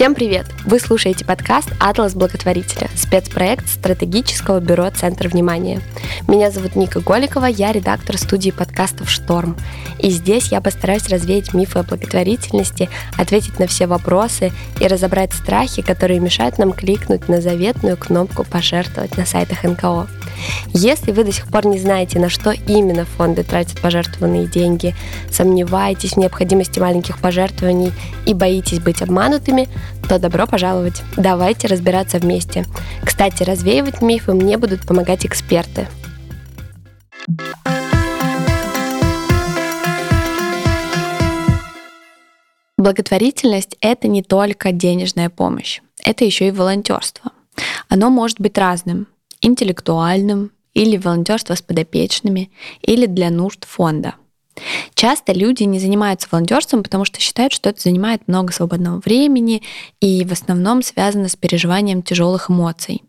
Всем привет! Вы слушаете подкаст «Атлас благотворителя» – спецпроект стратегического бюро «Центр внимания». Меня зовут Ника Голикова, я редактор студии подкастов «Шторм». И здесь я постараюсь развеять мифы о благотворительности, ответить на все вопросы и разобрать страхи, которые мешают нам кликнуть на заветную кнопку «Пожертвовать» на сайтах НКО. Если вы до сих пор не знаете, на что именно фонды тратят пожертвованные деньги, сомневаетесь в необходимости маленьких пожертвований и боитесь быть обманутыми, то добро пожаловать. Давайте разбираться вместе. Кстати, развеивать мифы мне будут помогать эксперты. Благотворительность – это не только денежная помощь, это еще и волонтерство. Оно может быть разным – интеллектуальным, или волонтерство с подопечными, или для нужд фонда. Часто люди не занимаются волонтерством, потому что считают, что это занимает много свободного времени и в основном связано с переживанием тяжелых эмоций.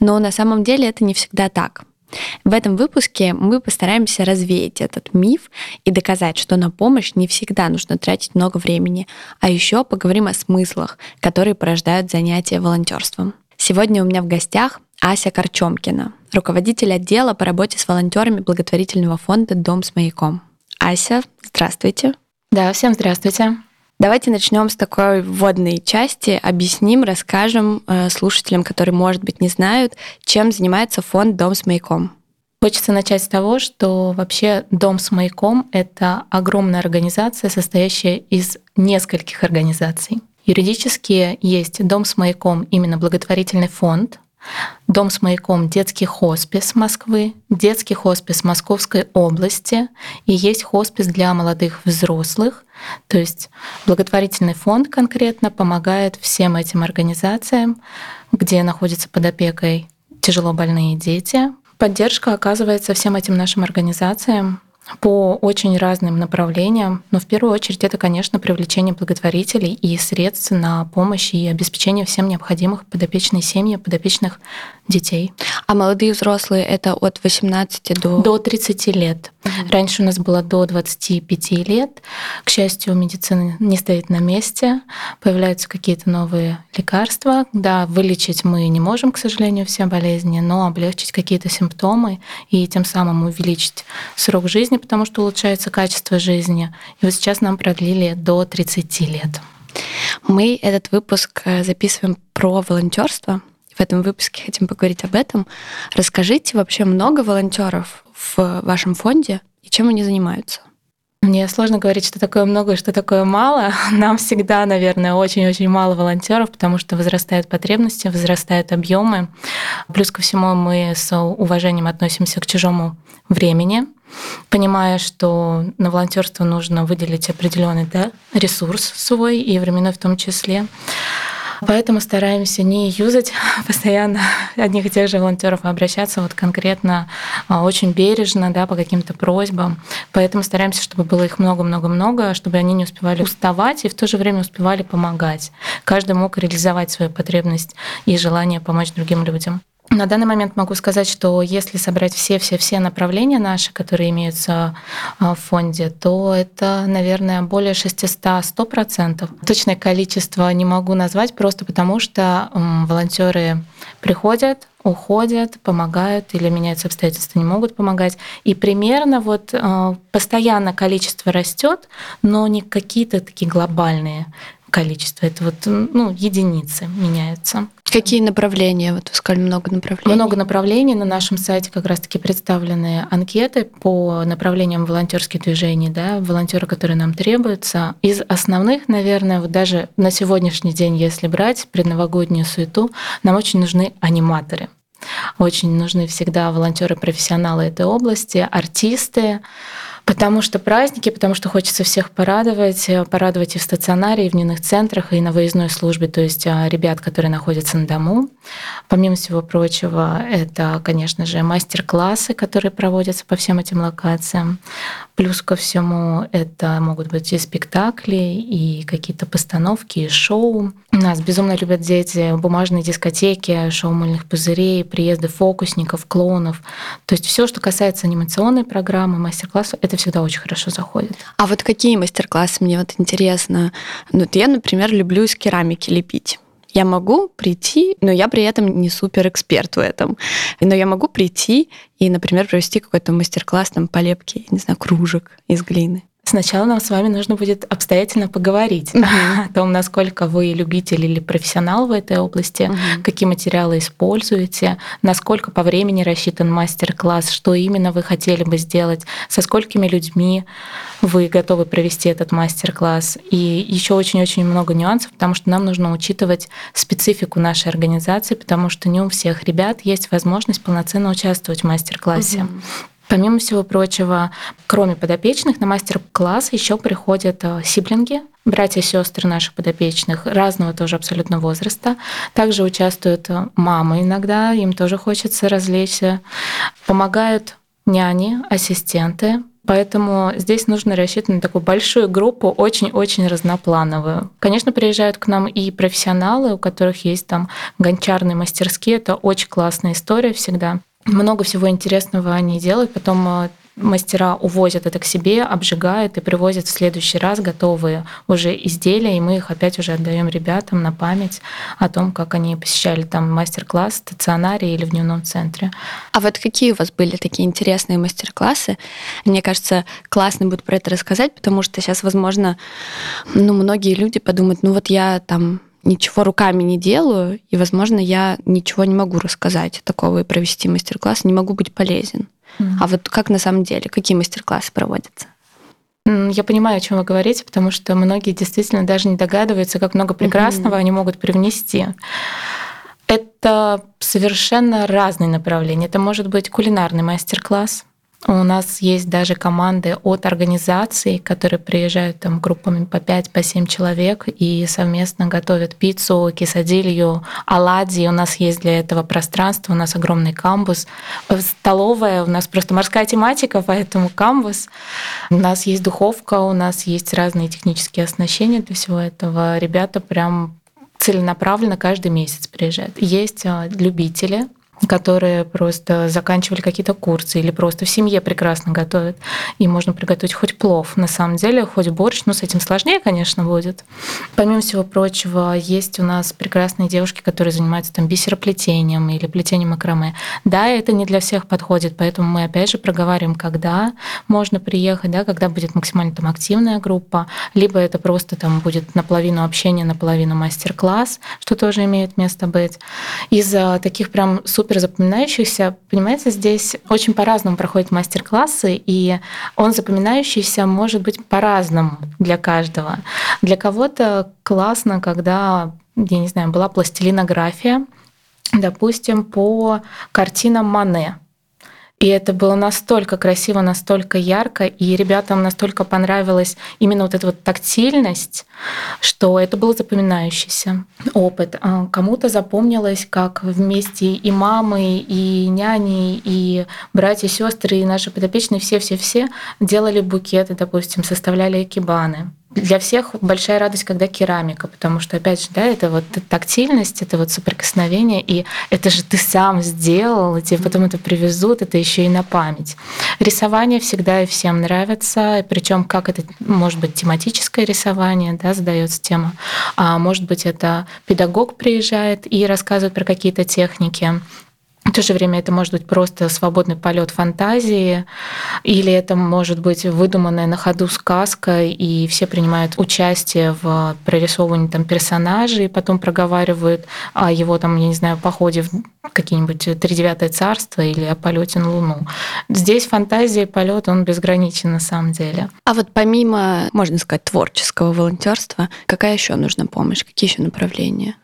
Но на самом деле это не всегда так. В этом выпуске мы постараемся развеять этот миф и доказать, что на помощь не всегда нужно тратить много времени, а еще поговорим о смыслах, которые порождают занятия волонтерством. Сегодня у меня в гостях Ася Корчомкина, руководитель отдела по работе с волонтерами благотворительного фонда «Дом с маяком». Ася, здравствуйте. Да, всем здравствуйте. Давайте начнем с такой вводной части, объясним, расскажем э, слушателям, которые, может быть, не знают, чем занимается фонд «Дом с маяком». Хочется начать с того, что вообще Дом с маяком — это огромная организация, состоящая из нескольких организаций. Юридически есть Дом с маяком именно благотворительный фонд, Дом с маяком детский хоспис Москвы, детский хоспис Московской области и есть хоспис для молодых взрослых. То есть благотворительный фонд конкретно помогает всем этим организациям, где находятся под опекой тяжело больные дети. Поддержка оказывается всем этим нашим организациям по очень разным направлениям, но в первую очередь это, конечно, привлечение благотворителей и средств на помощь и обеспечение всем необходимых подопечной семьи, подопечных детей. А молодые взрослые это от 18 до... До 30 лет. Угу. Раньше у нас было до 25 лет. К счастью, медицина не стоит на месте. Появляются какие-то новые лекарства. Да, вылечить мы не можем, к сожалению, все болезни, но облегчить какие-то симптомы и тем самым увеличить срок жизни, потому что улучшается качество жизни. И вот сейчас нам продлили до 30 лет. Мы этот выпуск э, записываем про волонтерство, в этом выпуске хотим поговорить об этом. Расскажите, вообще много волонтеров в вашем фонде и чем они занимаются? Мне сложно говорить, что такое много и что такое мало. Нам всегда, наверное, очень-очень мало волонтеров, потому что возрастают потребности, возрастают объемы. Плюс ко всему мы с уважением относимся к чужому времени, понимая, что на волонтерство нужно выделить определенный да, ресурс свой и временной в том числе. Поэтому стараемся не юзать постоянно одних и тех же волонтеров, а обращаться вот конкретно а, очень бережно, да, по каким-то просьбам. Поэтому стараемся, чтобы было их много-много-много, чтобы они не успевали уставать и в то же время успевали помогать. Каждый мог реализовать свою потребность и желание помочь другим людям. На данный момент могу сказать, что если собрать все-все-все направления наши, которые имеются а, в фонде, то это, наверное, более 600-100%. Точное количество не могу назвать просто потому, что волонтеры приходят, уходят, помогают или меняются обстоятельства, не могут помогать. И примерно вот а, постоянно количество растет, но не какие-то такие глобальные количество. Это вот ну, единицы меняются. Какие направления? Вот вы сказали, много направлений. Много направлений. На нашем сайте как раз-таки представлены анкеты по направлениям волонтерских движений, да, волонтеры, которые нам требуются. Из основных, наверное, вот даже на сегодняшний день, если брать предновогоднюю суету, нам очень нужны аниматоры. Очень нужны всегда волонтеры-профессионалы этой области, артисты, Потому что праздники, потому что хочется всех порадовать, э, порадовать и в стационаре, и в дневных центрах, и на выездной службе, то есть а, ребят, которые находятся на дому. Помимо всего прочего, это, конечно же, мастер-классы, которые проводятся по всем этим локациям. Плюс ко всему, это могут быть и спектакли, и какие-то постановки, и шоу. Нас безумно любят дети бумажные дискотеки, шоу мыльных пузырей, приезды фокусников, клоунов. То есть все, что касается анимационной программы, мастер-классов, это всегда очень хорошо заходит. А вот какие мастер-классы мне вот интересно? Ну, вот я, например, люблю из керамики лепить. Я могу прийти, но я при этом не супер эксперт в этом. Но я могу прийти и, например, провести какой-то мастер-класс там по лепке, не знаю, кружек из глины. Сначала нам с вами нужно будет обстоятельно поговорить mm-hmm. о том, насколько вы любитель или профессионал в этой области, mm-hmm. какие материалы используете, насколько по времени рассчитан мастер-класс, что именно вы хотели бы сделать, со сколькими людьми вы готовы провести этот мастер-класс. И еще очень-очень много нюансов, потому что нам нужно учитывать специфику нашей организации, потому что не у всех ребят есть возможность полноценно участвовать в мастер-классе. Mm-hmm. Помимо всего прочего, кроме подопечных, на мастер-класс еще приходят э, сиблинги, братья и сестры наших подопечных разного тоже абсолютно возраста. Также участвуют э, мамы иногда, им тоже хочется развлечься. Помогают няни, ассистенты. Поэтому здесь нужно рассчитывать на такую большую группу, очень-очень разноплановую. Конечно, приезжают к нам и профессионалы, у которых есть там гончарные мастерские. Это очень классная история всегда много всего интересного они делают, потом э, мастера увозят это к себе, обжигают и привозят в следующий раз готовые уже изделия, и мы их опять уже отдаем ребятам на память о том, как они посещали там мастер-класс в или в дневном центре. А вот какие у вас были такие интересные мастер-классы? Мне кажется, классно будет про это рассказать, потому что сейчас, возможно, ну, многие люди подумают, ну вот я там ничего руками не делаю, и, возможно, я ничего не могу рассказать такого и провести мастер-класс, не могу быть полезен. Mm-hmm. А вот как на самом деле, какие мастер-классы проводятся? Я понимаю, о чем вы говорите, потому что многие действительно даже не догадываются, как много прекрасного mm-hmm. они могут привнести. Это совершенно разные направления. Это может быть кулинарный мастер-класс, у нас есть даже команды от организаций, которые приезжают там группами по 5-7 по человек и совместно готовят пиццу, кисадилью, оладьи. У нас есть для этого пространство, у нас огромный камбус. Столовая, у нас просто морская тематика, поэтому камбус. У нас есть духовка, у нас есть разные технические оснащения для всего этого. Ребята прям целенаправленно каждый месяц приезжают. Есть а, любители, которые просто заканчивали какие-то курсы или просто в семье прекрасно готовят. И можно приготовить хоть плов, на самом деле, хоть борщ. Ну, с этим сложнее, конечно, будет. Помимо всего прочего, есть у нас прекрасные девушки, которые занимаются там бисероплетением или плетением макраме. Да, это не для всех подходит, поэтому мы опять же проговариваем, когда можно приехать, да, когда будет максимально там активная группа, либо это просто там будет наполовину общения, наполовину мастер-класс, что тоже имеет место быть. Из таких прям супер супер запоминающихся. Понимаете, здесь очень по-разному проходят мастер-классы, и он запоминающийся может быть по-разному для каждого. Для кого-то классно, когда, я не знаю, была пластилинография, допустим, по картинам Мане. И это было настолько красиво, настолько ярко, и ребятам настолько понравилась именно вот эта вот тактильность, что это был запоминающийся опыт. А кому-то запомнилось, как вместе и мамы, и няни, и братья, сестры, и наши подопечные, все-все-все делали букеты, допустим, составляли экибаны для всех большая радость, когда керамика, потому что, опять же, да, это вот тактильность, это вот соприкосновение, и это же ты сам сделал, и тебе потом это привезут, это еще и на память. Рисование всегда и всем нравится, причем как это может быть тематическое рисование, да, задается тема, а может быть это педагог приезжает и рассказывает про какие-то техники, в то же время это может быть просто свободный полет фантазии, или это может быть выдуманная на ходу сказка, и все принимают участие в прорисовывании там персонажей, и потом проговаривают о его там, я не знаю, походе в какие-нибудь тридевятое царство или о полете на Луну. Здесь фантазия и полет, он безграничен на самом деле. А вот помимо, можно сказать, творческого волонтерства, какая еще нужна помощь, какие еще направления?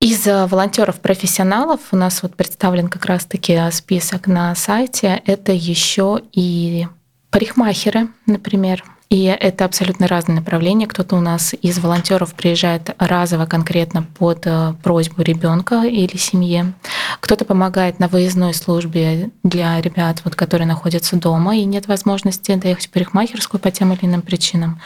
Из волонтеров-профессионалов у нас вот представлен как раз-таки список на сайте. Это еще и Парикмахеры, например, и это абсолютно разные направления. Кто-то у нас из волонтеров приезжает разово конкретно под э, просьбу ребенка или семьи. Кто-то помогает на выездной службе для ребят, вот, которые находятся дома и нет возможности доехать в парикмахерскую по тем или иным причинам.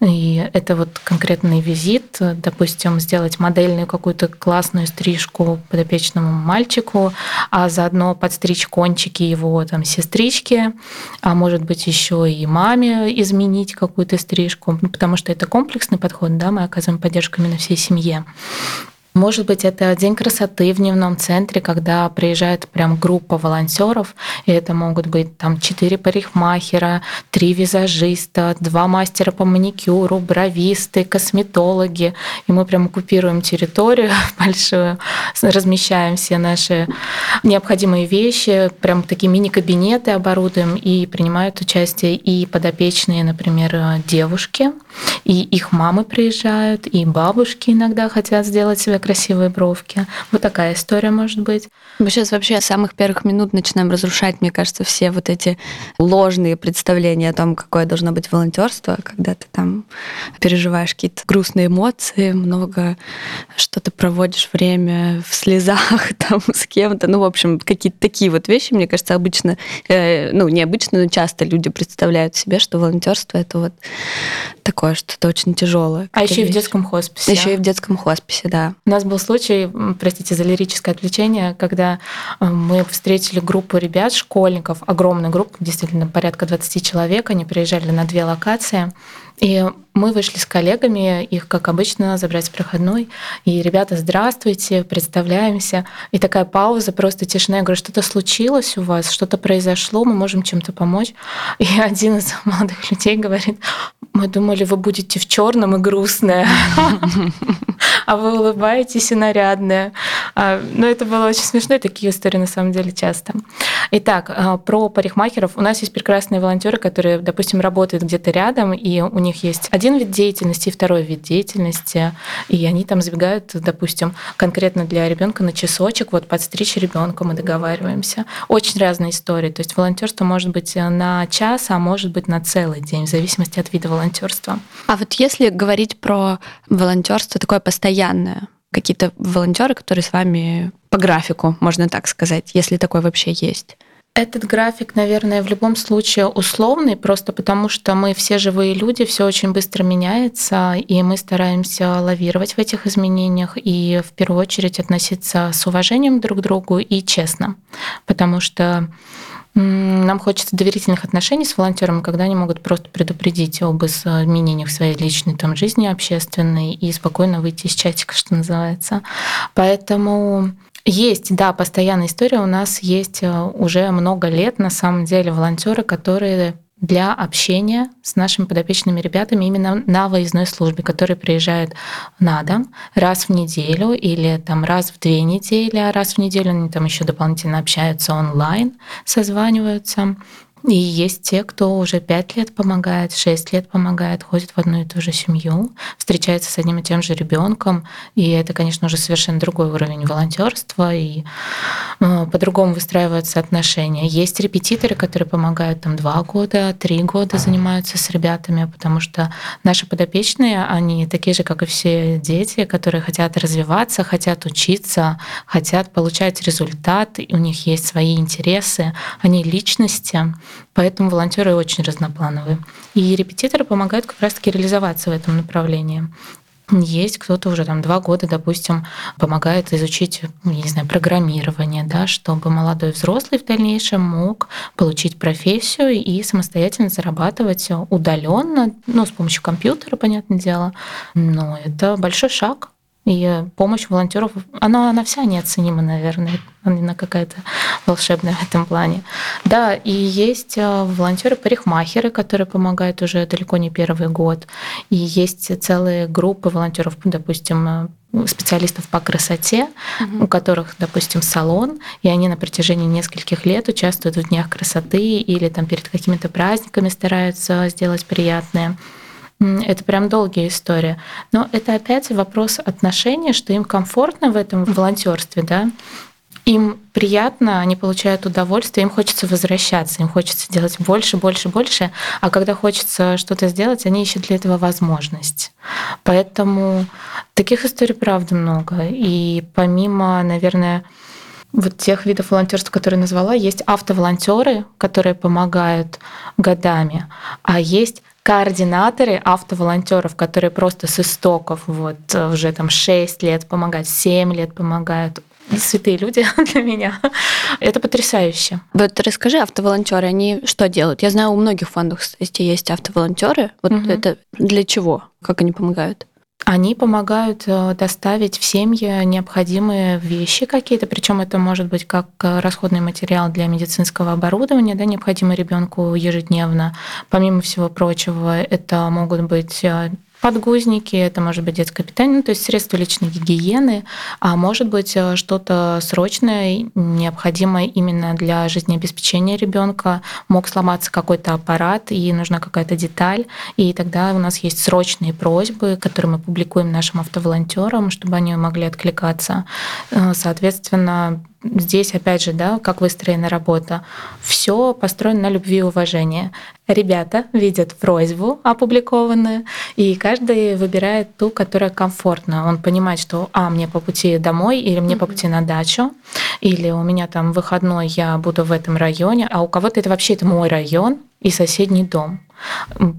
И это вот конкретный визит, допустим, сделать модельную какую-то классную стрижку подопечному мальчику, а заодно подстричь кончики его там сестрички, а может быть еще и маме изменить изменить какую-то стрижку, потому что это комплексный подход, да, мы оказываем поддержку именно всей семье. Может быть, это день красоты в дневном центре, когда приезжает прям группа волонтеров, и это могут быть там четыре парикмахера, три визажиста, два мастера по маникюру, бровисты, косметологи, и мы прям оккупируем территорию большую, размещаем все наши необходимые вещи, прям такие мини-кабинеты оборудуем, и принимают участие и подопечные, например, девушки, и их мамы приезжают, и бабушки иногда хотят сделать себе красивые бровки. Вот такая история может быть. Мы сейчас вообще с самых первых минут начинаем разрушать, мне кажется, все вот эти ложные представления о том, какое должно быть волонтерство, когда ты там переживаешь какие-то грустные эмоции, много что то проводишь время в слезах там с кем-то. Ну, в общем, какие-то такие вот вещи, мне кажется, обычно, э, ну, необычно, но часто люди представляют себе, что волонтерство это вот такое что-то очень тяжелое. А еще и в детском хосписе. Еще и в детском хосписе, да. У нас был случай, простите за лирическое отвлечение, когда э, мы встретили группу ребят, школьников, огромную группу, действительно порядка 20 человек, они приезжали на две локации. И мы вышли с коллегами, их, как обычно, забрать в проходной. И ребята, здравствуйте, представляемся. И такая пауза, просто тишина. Я говорю, что-то случилось у вас, что-то произошло, мы можем чем-то помочь. И один из молодых людей говорит, мы думали, вы будете в черном и грустная, а вы улыбаетесь и нарядная. А, Но ну, это было очень смешно, и такие истории на самом деле часто. Итак, а, про парикмахеров. У нас есть прекрасные волонтеры, которые, допустим, работают где-то рядом, и у них есть один вид деятельности и второй вид деятельности, и они там забегают, допустим, конкретно для ребенка на часочек, вот подстричь ребенка мы договариваемся. Очень разные истории. То есть волонтерство может быть на час, а может быть на целый день, в зависимости от вида волонтерства. А вот если говорить про волонтерство такое постоянное, какие-то волонтеры, которые с вами по графику, можно так сказать, если такое вообще есть? Этот график, наверное, в любом случае условный, просто потому что мы все живые люди, все очень быстро меняется, и мы стараемся лавировать в этих изменениях и в первую очередь относиться с уважением друг к другу и честно, потому что нам хочется доверительных отношений с волонтерами, когда они могут просто предупредить об изменениях в своей личной там, жизни общественной и спокойно выйти из чатика, что называется. Поэтому есть, да, постоянная история. У нас есть э, уже много лет, на самом деле, волонтеры, которые для общения с нашими подопечными ребятами именно на выездной службе, которые приезжают на дом раз в неделю или там раз в две недели, а раз в неделю они там еще дополнительно общаются онлайн, созваниваются. И есть те, кто уже пять лет помогает, шесть лет помогает, ходит в одну и ту же семью, встречается с одним и тем же ребенком. И это, конечно, уже совершенно другой уровень волонтерства, и э, по-другому выстраиваются отношения. Есть репетиторы, которые помогают там два года, три года занимаются с ребятами, потому что наши подопечные, они такие же, как и все дети, которые хотят развиваться, хотят учиться, хотят получать результат, у них есть свои интересы, они личности, Поэтому волонтеры очень разноплановые. И репетиторы помогают как раз-таки реализоваться в этом направлении. Есть кто-то уже там два года, допустим, помогает изучить, ну, не знаю, программирование, да, чтобы молодой взрослый в дальнейшем мог получить профессию и самостоятельно зарабатывать удаленно, ну, с помощью компьютера, понятное дело. Но это большой шаг. И помощь волонтеров, она, она вся неоценима, наверное она какая-то волшебная в этом плане. Да, и есть э, волонтеры-парикмахеры, которые помогают уже далеко не первый год. И есть целые группы волонтеров, допустим, э, специалистов по красоте, угу. у которых, допустим, салон, и они на протяжении нескольких лет участвуют в днях красоты или там перед какими-то праздниками стараются сделать приятное. Это прям долгая история. Но это опять вопрос отношения, что им комфортно в этом волонтерстве, да, им приятно, они получают удовольствие, им хочется возвращаться, им хочется делать больше, больше, больше, а когда хочется что-то сделать, они ищут для этого возможность. Поэтому таких историй правда много. И помимо, наверное, вот тех видов волонтерства, которые назвала, есть автоволонтеры, которые помогают годами, а есть координаторы автоволонтеров, которые просто с истоков вот уже там 6 лет помогают, 7 лет помогают, святые люди для меня. Это потрясающе. Вот расскажи, автоволонтеры, они что делают? Я знаю, у многих фондов, кстати, есть автоволонтеры. Вот угу. это для чего? Как они помогают? Они помогают э, доставить в семьи необходимые вещи какие-то, причем это может быть как э, расходный материал для медицинского оборудования, да, необходимый ребенку ежедневно. Помимо всего прочего, это могут быть э, подгузники, это может быть детское питание, ну, то есть средства личной гигиены, а может быть э, что-то срочное, необходимое именно для жизнеобеспечения ребенка. Мог сломаться какой-то аппарат, и нужна какая-то деталь, и тогда у нас есть срочные просьбы, которые мы публикуем нашим автоволонтерам, чтобы они могли откликаться. Э, соответственно, здесь, опять же, да, как выстроена работа, все построено на любви и уважении. Ребята видят просьбу опубликованную, и каждый выбирает ту, которая комфортна. Он понимает, что, а, мне по пути домой, или мне mm-hmm. по пути на дачу, или у меня там выходной, я буду в этом районе, а у кого-то это вообще это мой район и соседний дом.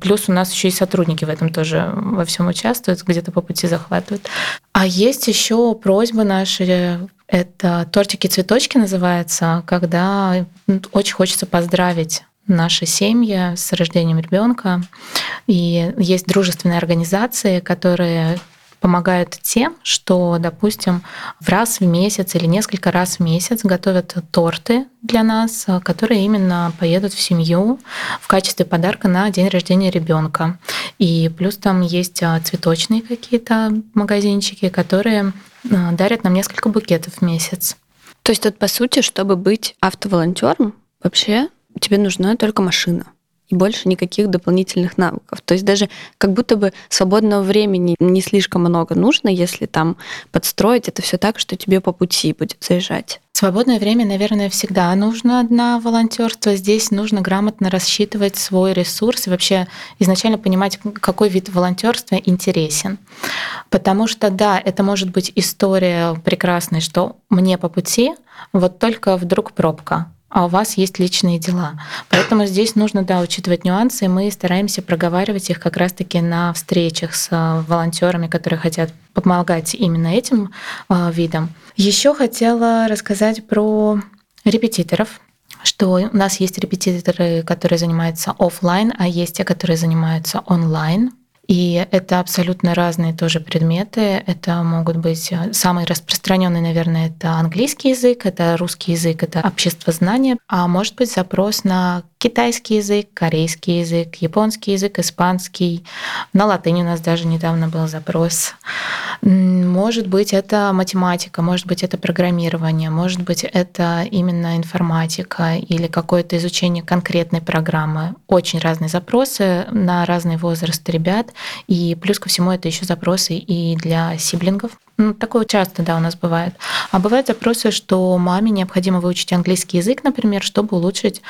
Плюс у нас еще и сотрудники в этом тоже во всем участвуют, где-то по пути захватывают. А есть еще просьбы наши это тортики-цветочки называется, когда очень хочется поздравить наши семьи с рождением ребенка. И есть дружественные организации, которые помогают тем, что, допустим, в раз в месяц или несколько раз в месяц готовят торты для нас, которые именно поедут в семью в качестве подарка на день рождения ребенка. И плюс там есть а, цветочные какие-то магазинчики, которые а, дарят нам несколько букетов в месяц. То есть тут, по сути, чтобы быть автоволонтером, вообще тебе нужна только машина и больше никаких дополнительных навыков. То есть даже как будто бы свободного времени не слишком много нужно, если там подстроить это все так, что тебе по пути будет заезжать. Свободное время, наверное, всегда нужно на волонтерство. Здесь нужно грамотно рассчитывать свой ресурс и вообще изначально понимать, какой вид волонтерства интересен. Потому что, да, это может быть история прекрасная, что мне по пути, вот только вдруг пробка а у вас есть личные дела. Поэтому здесь нужно, да, учитывать нюансы, и мы стараемся проговаривать их как раз-таки на встречах с а, волонтерами, которые хотят помогать именно этим а, видам. Еще хотела рассказать про репетиторов что у нас есть репетиторы, которые занимаются офлайн, а есть те, которые занимаются онлайн. И это абсолютно разные тоже предметы. Это могут быть э, самый распространенный, наверное, это английский язык, это русский язык, это общество знания, а может быть запрос на китайский язык, корейский язык, японский язык, испанский. На латыни у нас даже недавно был запрос. Может быть, это математика, может быть, это программирование, может быть, это именно информатика или какое-то изучение конкретной программы. Очень разные запросы на разный возраст ребят. И плюс ко всему это еще запросы и для сиблингов. Ну, такое часто, да, у нас бывает. А бывают запросы, что маме необходимо выучить английский язык, например, чтобы улучшить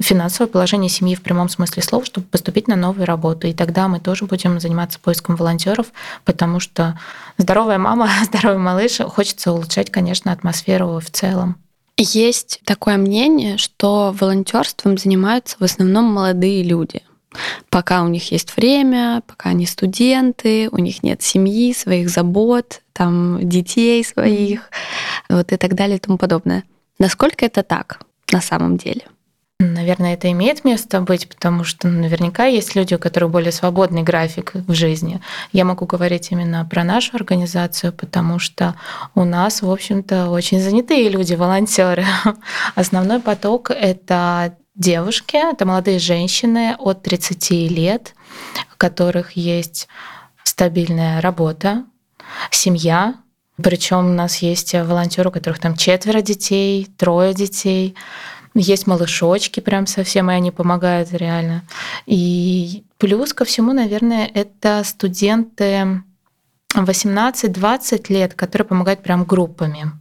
финансовое положение семьи в прямом смысле слова, чтобы поступить на новую работу. И тогда мы тоже будем заниматься поиском волонтеров, потому что здоровая мама, здоровый малыш, хочется улучшать, конечно, атмосферу в целом. Есть такое мнение, что волонтерством занимаются в основном молодые люди пока у них есть время, пока они студенты, у них нет семьи, своих забот, там детей своих, вот и так далее и тому подобное. Насколько это так на самом деле? Наверное, это имеет место быть, потому что наверняка есть люди, у которых более свободный график в жизни. Я могу говорить именно про нашу организацию, потому что у нас, в общем-то, очень занятые люди, волонтеры. Основной поток — это девушки, это молодые женщины от 30 лет, у которых есть стабильная работа, семья, причем у нас есть волонтеры, у которых там четверо детей, трое детей, есть малышочки прям совсем, и они помогают реально. И плюс ко всему, наверное, это студенты 18-20 лет, которые помогают прям группами.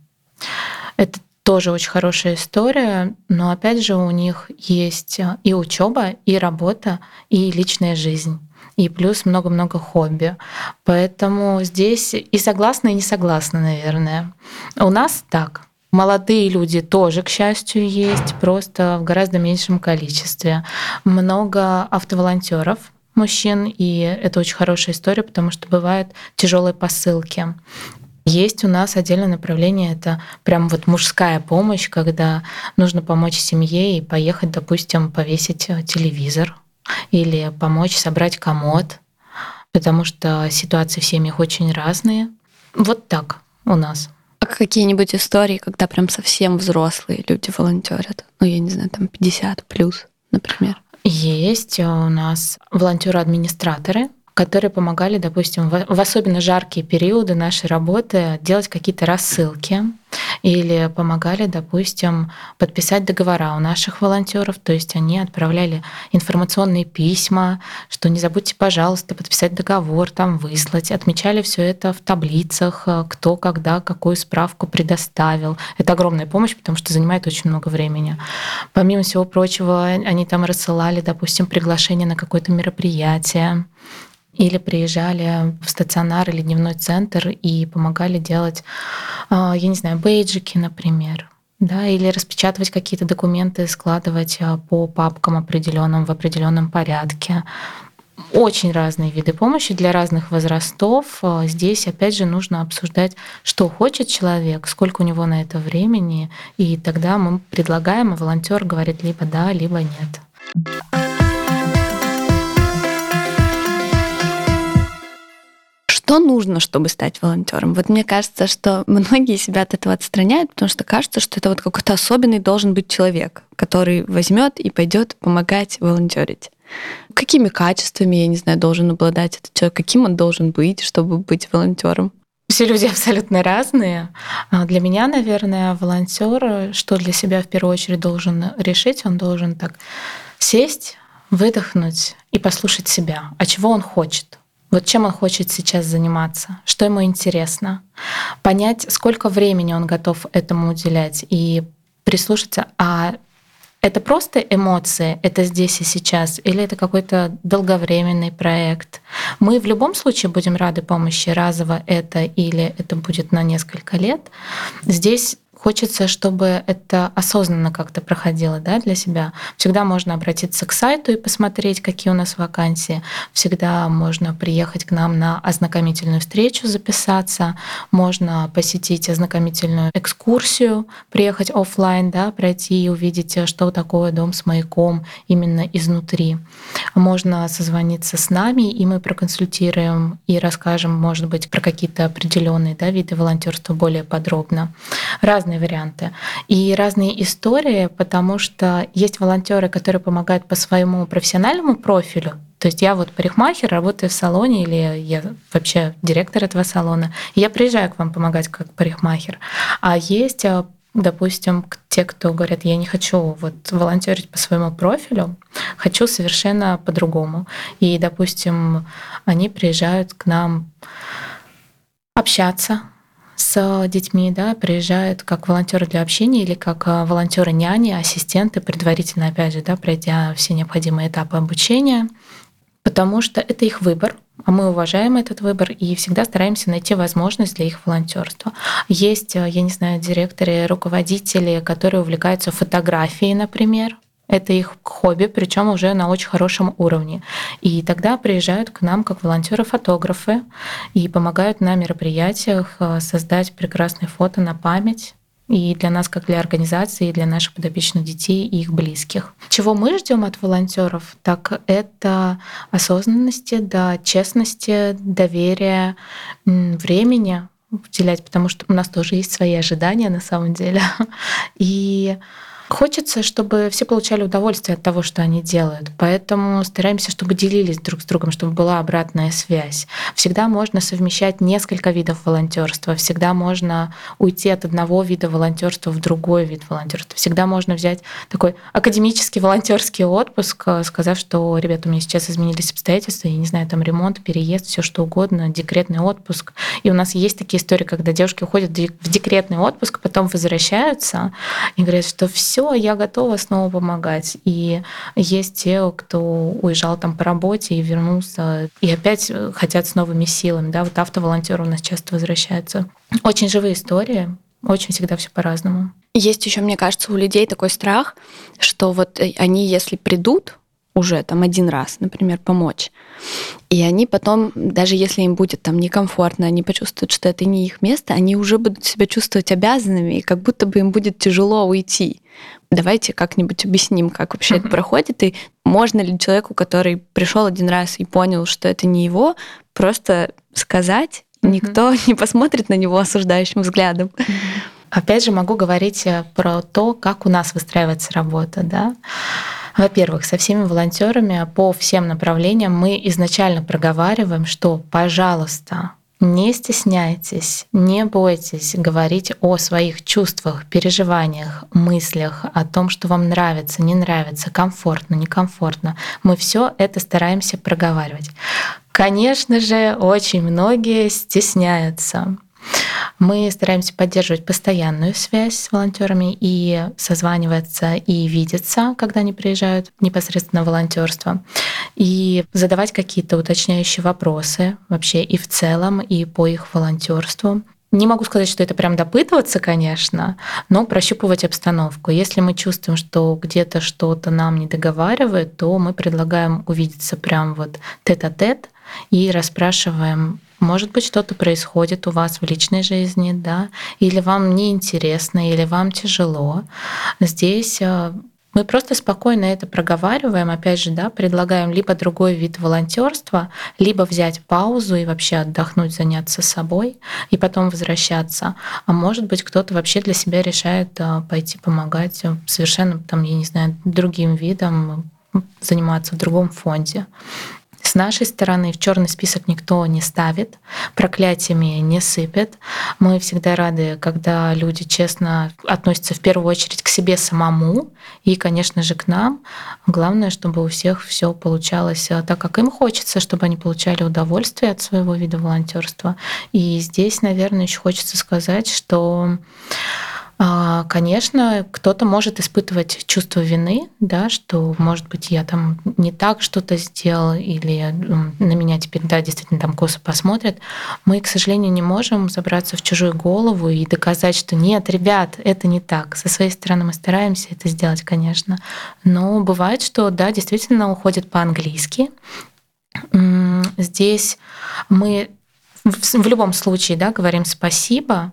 Это тоже очень хорошая история, но опять же у них есть и учеба, и работа, и личная жизнь и плюс много-много хобби. Поэтому здесь и согласна, и не согласна, наверное. У нас так. Молодые люди тоже, к счастью, есть, просто в гораздо меньшем количестве. Много автоволонтеров, мужчин, и это очень хорошая история, потому что бывают тяжелые посылки. Есть у нас отдельное направление, это прям вот мужская помощь, когда нужно помочь семье и поехать, допустим, повесить телевизор или помочь собрать комод, потому что ситуации в семьях очень разные. Вот так у нас. А какие-нибудь истории, когда прям совсем взрослые люди волонтерят? Ну, я не знаю, там 50 плюс, например. Есть у нас волонтеры-администраторы, которые помогали, допустим, в особенно жаркие периоды нашей работы делать какие-то рассылки или помогали, допустим, подписать договора у наших волонтеров, то есть они отправляли информационные письма, что не забудьте, пожалуйста, подписать договор, там выслать, отмечали все это в таблицах, кто когда какую справку предоставил. Это огромная помощь, потому что занимает очень много времени. Помимо всего прочего, они там рассылали, допустим, приглашение на какое-то мероприятие, или приезжали в стационар или дневной центр и помогали делать, а, я не знаю, бейджики, например, да, или распечатывать какие-то документы, складывать а, по папкам определенным в определенном порядке. Очень разные виды помощи для разных возрастов. А, здесь, опять же, нужно обсуждать, что хочет человек, сколько у него на это времени, и тогда мы предлагаем, и волонтер говорит либо да, либо нет. Что нужно, чтобы стать волонтером? Вот мне кажется, что многие себя от этого отстраняют, потому что кажется, что это вот какой-то особенный должен быть человек, который возьмет и пойдет помогать волонтерить. Какими качествами, я не знаю, должен обладать этот человек, каким он должен быть, чтобы быть волонтером? Все люди абсолютно разные. А для меня, наверное, волонтер, что для себя в первую очередь должен решить, он должен так сесть, выдохнуть и послушать себя, а чего он хочет. Вот чем он хочет сейчас заниматься, что ему интересно, понять, сколько времени он готов этому уделять и прислушаться, а это просто эмоции, это здесь и сейчас, или это какой-то долговременный проект. Мы в любом случае будем рады помощи разово это или это будет на несколько лет. Здесь Хочется, чтобы это осознанно как-то проходило да, для себя. Всегда можно обратиться к сайту и посмотреть, какие у нас вакансии. Всегда можно приехать к нам на ознакомительную встречу, записаться. Можно посетить ознакомительную экскурсию, приехать офлайн, да, пройти и увидеть, что такое дом с маяком именно изнутри. Можно созвониться с нами, и мы проконсультируем и расскажем, может быть, про какие-то определенные да, виды волонтерства более подробно. Разные разные варианты и разные истории, потому что есть волонтеры, которые помогают по своему профессиональному профилю. То есть я вот парикмахер, работаю в салоне, или я вообще директор этого салона. И я приезжаю к вам помогать как парикмахер. А есть э, допустим, те, кто говорят, я не хочу вот волонтерить по своему профилю, хочу совершенно по-другому. И, допустим, они приезжают к нам общаться, с детьми, да, приезжают как волонтеры для общения или как э, волонтеры няни, ассистенты, предварительно, опять же, да, пройдя все необходимые этапы обучения, потому что это их выбор, а мы уважаем этот выбор и всегда стараемся найти возможность для их волонтерства. Есть, э, я не знаю, директоры, руководители, которые увлекаются фотографией, например, это их хобби, причем уже на очень хорошем уровне. И тогда приезжают к нам как волонтеры-фотографы и помогают на мероприятиях э, создать прекрасные фото на память и для нас, как для организации, и для наших подопечных детей и их близких. Чего мы ждем от волонтеров, так это осознанности, да, честности, доверия, времени уделять, потому что у нас тоже есть свои ожидания на самом деле. И Хочется, чтобы все получали удовольствие от того, что они делают. Поэтому стараемся, чтобы делились друг с другом, чтобы была обратная связь. Всегда можно совмещать несколько видов волонтерства. Всегда можно уйти от одного вида волонтерства в другой вид волонтерства. Всегда можно взять такой академический волонтерский отпуск, э, сказав, что, ребята, у меня сейчас изменились обстоятельства, я не знаю, там ремонт, переезд, все что угодно, декретный отпуск. И у нас есть такие истории, когда девушки уходят в декретный отпуск, потом возвращаются и говорят, что все, я готова снова помогать. И есть те, кто уезжал там по работе и вернулся, и опять хотят с новыми силами. Да? Вот автоволонтеры у нас часто возвращаются. Очень живые истории, очень всегда все по-разному. Есть еще, мне кажется, у людей такой страх, что вот они, если придут уже там один раз, например, помочь. И они потом, даже если им будет там некомфортно, они почувствуют, что это не их место, они уже будут себя чувствовать обязанными, и как будто бы им будет тяжело уйти. Давайте как-нибудь объясним, как вообще это проходит, и можно ли человеку, который пришел один раз и понял, что это не его, просто сказать, никто не посмотрит на него осуждающим взглядом. Опять же, могу говорить э, про то, как у нас выстраивается работа, да. Во-первых, со всеми волонтерами по всем направлениям мы изначально проговариваем, что, пожалуйста, не стесняйтесь, не бойтесь говорить о своих чувствах, переживаниях, мыслях, о том, что вам нравится, не нравится, комфортно, некомфортно. Мы все это стараемся проговаривать. Конечно же, очень многие стесняются. Мы стараемся поддерживать постоянную связь с волонтерами и созваниваться и видеться, когда они приезжают непосредственно в волонтерство, и задавать какие-то уточняющие вопросы вообще и в целом, и по их волонтерству. Не могу сказать, что это прям допытываться, конечно, но прощупывать обстановку. Если мы чувствуем, что где-то что-то нам не договаривает, то мы предлагаем увидеться прям вот тет-а-тет и расспрашиваем может быть, что-то происходит у вас в личной жизни, да, или вам неинтересно, или вам тяжело. Здесь э, мы просто спокойно это проговариваем, опять же, да, предлагаем либо другой вид волонтерства, либо взять паузу и вообще отдохнуть, заняться собой и потом возвращаться. А может быть, кто-то вообще для себя решает э, пойти помогать совершенно, там, я не знаю, другим видом, заниматься в другом фонде. С нашей стороны в черный список никто не ставит, проклятиями не сыпет. Мы всегда рады, когда люди честно относятся в первую очередь к себе самому и, конечно же, к нам. Главное, чтобы у всех все получалось а, так, как им хочется, чтобы они получали удовольствие от своего вида волонтерства. И здесь, наверное, еще хочется сказать, что конечно, кто-то может испытывать чувство вины, да, что, может быть, я там не так что-то сделал, или на меня теперь, да, действительно там косо посмотрят. Мы, к сожалению, не можем забраться в чужую голову и доказать, что нет, ребят, это не так. Со своей стороны мы стараемся это сделать, конечно. Но бывает, что, да, действительно уходит по-английски. Здесь мы в любом случае, да, говорим спасибо.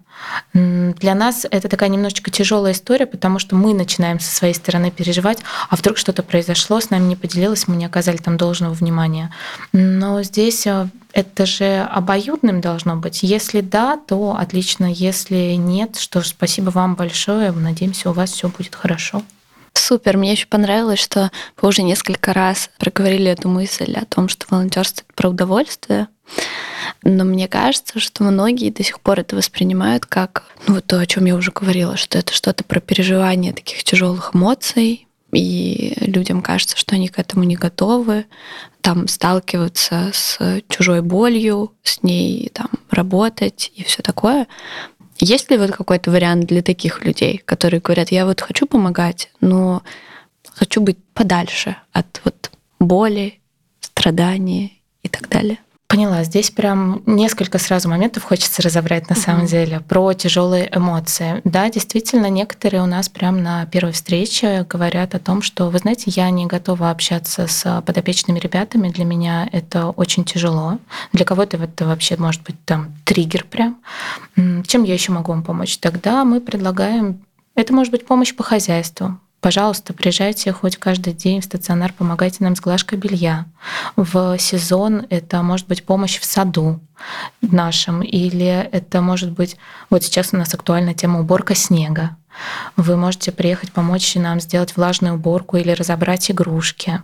Для нас это такая немножечко тяжелая история, потому что мы начинаем со своей стороны переживать, а вдруг что-то произошло, с нами не поделилось, мы не оказали там должного внимания. Но здесь э, это же обоюдным должно быть. Если да, то отлично. Если нет, что ж, спасибо вам большое. Надеемся, у вас все будет хорошо. Супер. Мне еще понравилось, что вы уже несколько раз проговорили эту мысль о том, что волонтерство это про удовольствие. Но мне кажется, что многие до сих пор это воспринимают как, ну, то, о чем я уже говорила, что это что-то про переживание таких тяжелых эмоций, и людям кажется, что они к этому не готовы, там сталкиваться с чужой болью, с ней там работать и все такое. Есть ли вот какой-то вариант для таких людей, которые говорят, я вот хочу помогать, но хочу быть подальше от вот боли, страдания и так далее? Поняла. Здесь прям несколько сразу моментов хочется разобрать на самом деле про тяжелые эмоции. Да, действительно, некоторые у нас прям на первой встрече говорят о том, что, вы знаете, я не готова общаться с подопечными ребятами, для меня это очень тяжело. Для кого-то это вообще может быть там триггер прям. Чем я еще могу вам помочь? Тогда мы предлагаем это может быть помощь по хозяйству, Пожалуйста, приезжайте хоть каждый день в стационар, помогайте нам с глажкой белья. В сезон это может быть помощь в саду нашем, или это может быть, вот сейчас у нас актуальна тема уборка снега. Вы можете приехать помочь нам сделать влажную уборку или разобрать игрушки.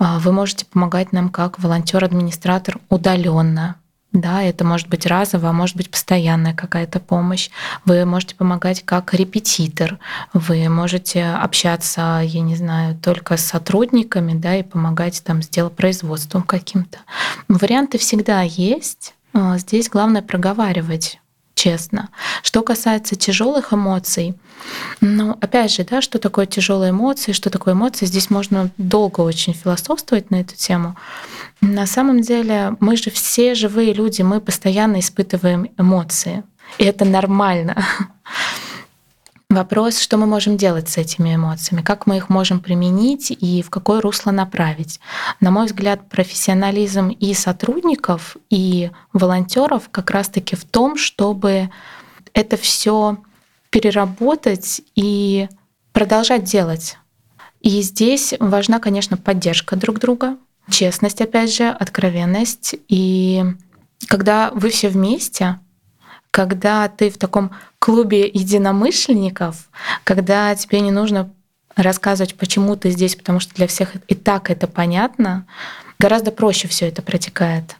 А, вы можете помогать нам как волонтер-администратор удаленно. Да, это может быть разово, а может быть постоянная какая-то помощь. Вы можете помогать как репетитор. Вы можете общаться, я не знаю, только с сотрудниками, да, и помогать там с делопроизводством каким-то. Варианты всегда есть. А, здесь главное проговаривать честно. Что касается тяжелых эмоций, ну, опять же, да, что такое тяжелые эмоции, что такое эмоции, здесь можно долго очень философствовать на эту тему. На самом деле мы же все живые люди, мы постоянно испытываем эмоции. И это нормально. Вопрос, что мы можем делать с этими эмоциями, как мы их можем применить и в какое русло направить. На мой взгляд, профессионализм и сотрудников, и волонтеров как раз-таки в том, чтобы это все переработать и продолжать делать. И здесь важна, конечно, поддержка друг друга, честность, опять же, откровенность. И когда вы все вместе, когда ты в таком клубе единомышленников, когда тебе не нужно рассказывать, почему ты здесь, потому что для всех и так это понятно, гораздо проще все это протекает.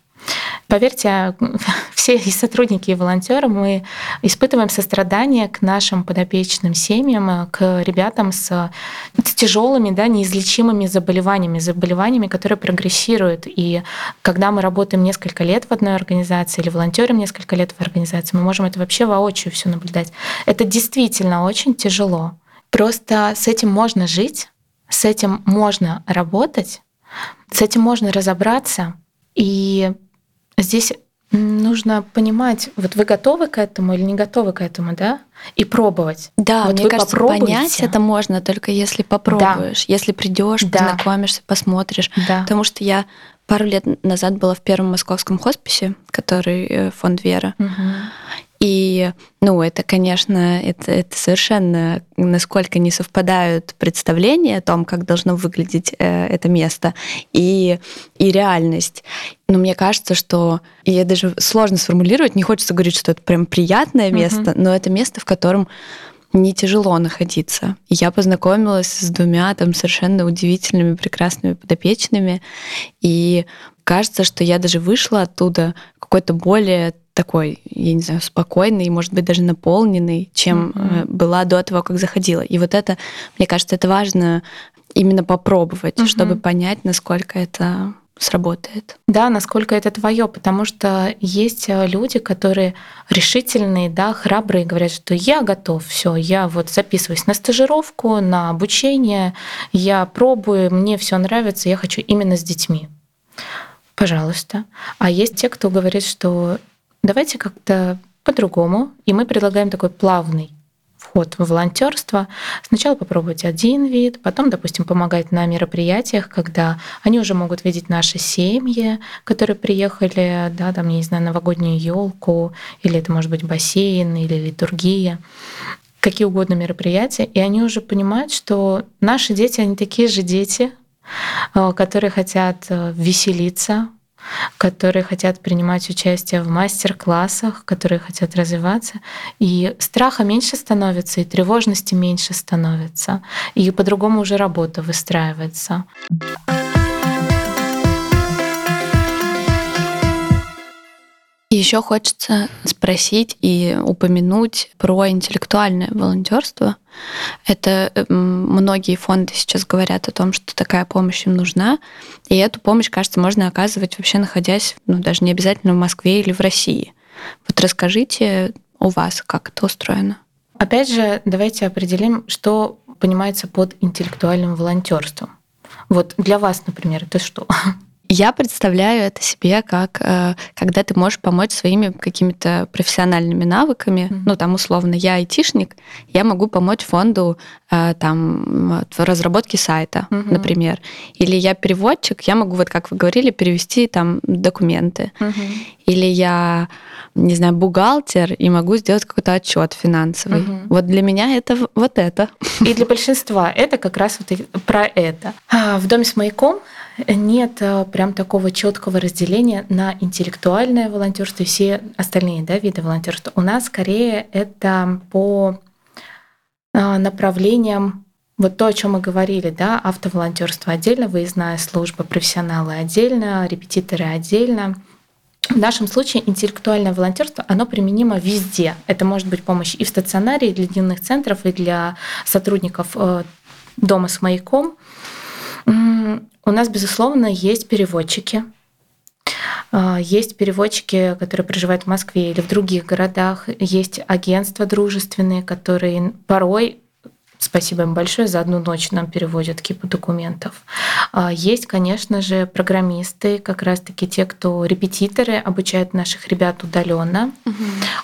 Поверьте, все и сотрудники, и волонтеры, мы испытываем сострадание к нашим подопечным семьям, к ребятам с, с тяжелыми, да, неизлечимыми заболеваниями, заболеваниями, которые прогрессируют. И когда мы работаем несколько лет в одной организации или волонтерим несколько лет в организации, мы можем это вообще воочию все наблюдать. Это действительно очень тяжело. Просто с этим можно жить, с этим можно работать, с этим можно разобраться. И здесь нужно понимать, вот вы готовы к этому или не готовы к этому, да? И пробовать. Да, вот мне кажется, понять это можно только если попробуешь, да. если придешь, да. познакомишься, посмотришь. Да. Потому что я пару лет назад была в первом московском хосписе, который э, фонд Вера. Угу. И, ну, это, конечно, это, это совершенно насколько не совпадают представления о том, как должно выглядеть э, это место и, и реальность. Но мне кажется, что и даже сложно сформулировать, не хочется говорить, что это прям приятное место, uh-huh. но это место, в котором не тяжело находиться. Я познакомилась с двумя там совершенно удивительными, прекрасными подопечными, и кажется, что я даже вышла оттуда какой-то более такой, я не знаю, спокойный, может быть, даже наполненный, чем mm-hmm. была до того, как заходила. И вот это, мне кажется, это важно именно попробовать, mm-hmm. чтобы понять, насколько это сработает. Да, насколько это твое, потому что есть э, люди, которые решительные, да, храбрые, говорят, что я готов, все, я вот записываюсь на стажировку, на обучение, я пробую, мне все нравится, я хочу именно с детьми. Пожалуйста. А есть те, кто говорит, что давайте как-то по-другому. И мы предлагаем такой плавный вход в волонтерство. Сначала попробовать один вид, потом, допустим, помогать на мероприятиях, когда они уже могут видеть наши семьи, которые приехали, да, там, я не знаю, новогоднюю елку, или это может быть бассейн, или литургия какие угодно мероприятия, и они уже понимают, что наши дети, они такие же дети, э, которые хотят э, веселиться, которые хотят принимать участие в мастер-классах, которые хотят развиваться. И страха меньше становится, и тревожности меньше становится, и по-другому уже работа выстраивается. Еще хочется спросить и упомянуть про интеллектуальное волонтерство. Это многие фонды сейчас говорят о том, что такая помощь им нужна, и эту помощь, кажется, можно оказывать вообще находясь, ну, даже не обязательно в Москве или в России. Вот расскажите у вас, как это устроено. Опять же, давайте определим, что понимается под интеллектуальным волонтерством. Вот для вас, например, это что? Я представляю это себе как э, когда ты можешь помочь своими какими-то профессиональными навыками. Mm-hmm. Ну, там, условно, я айтишник, я могу помочь фонду э, там, в разработке сайта, mm-hmm. например. Или я переводчик, я могу, вот как вы говорили, перевести там документы. Mm-hmm. или я, не знаю, бухгалтер и могу сделать какой-то отчет финансовый. Угу. Вот для меня это вот это. И для большинства это как раз вот про это. А, в доме с маяком нет э, прям такого четкого разделения на интеллектуальное волонтерство и все остальные да, виды волонтерства. У нас скорее это по а, направлениям вот то, о чем мы говорили, да, автоволонтерство отдельно, выездная служба, профессионалы отдельно, репетиторы отдельно. В нашем случае интеллектуальное волонтерство, оно применимо везде. Это может быть помощь и в стационаре, и для дневных центров, и для сотрудников э, дома с маяком. У нас, безусловно, есть переводчики. Э, есть переводчики, которые проживают в Москве или в других городах. Есть агентства дружественные, которые порой Спасибо им большое. За одну ночь нам переводят кипу документов. А, есть, конечно же, программисты, как раз-таки те, кто репетиторы, обучают наших ребят удаленно. Угу.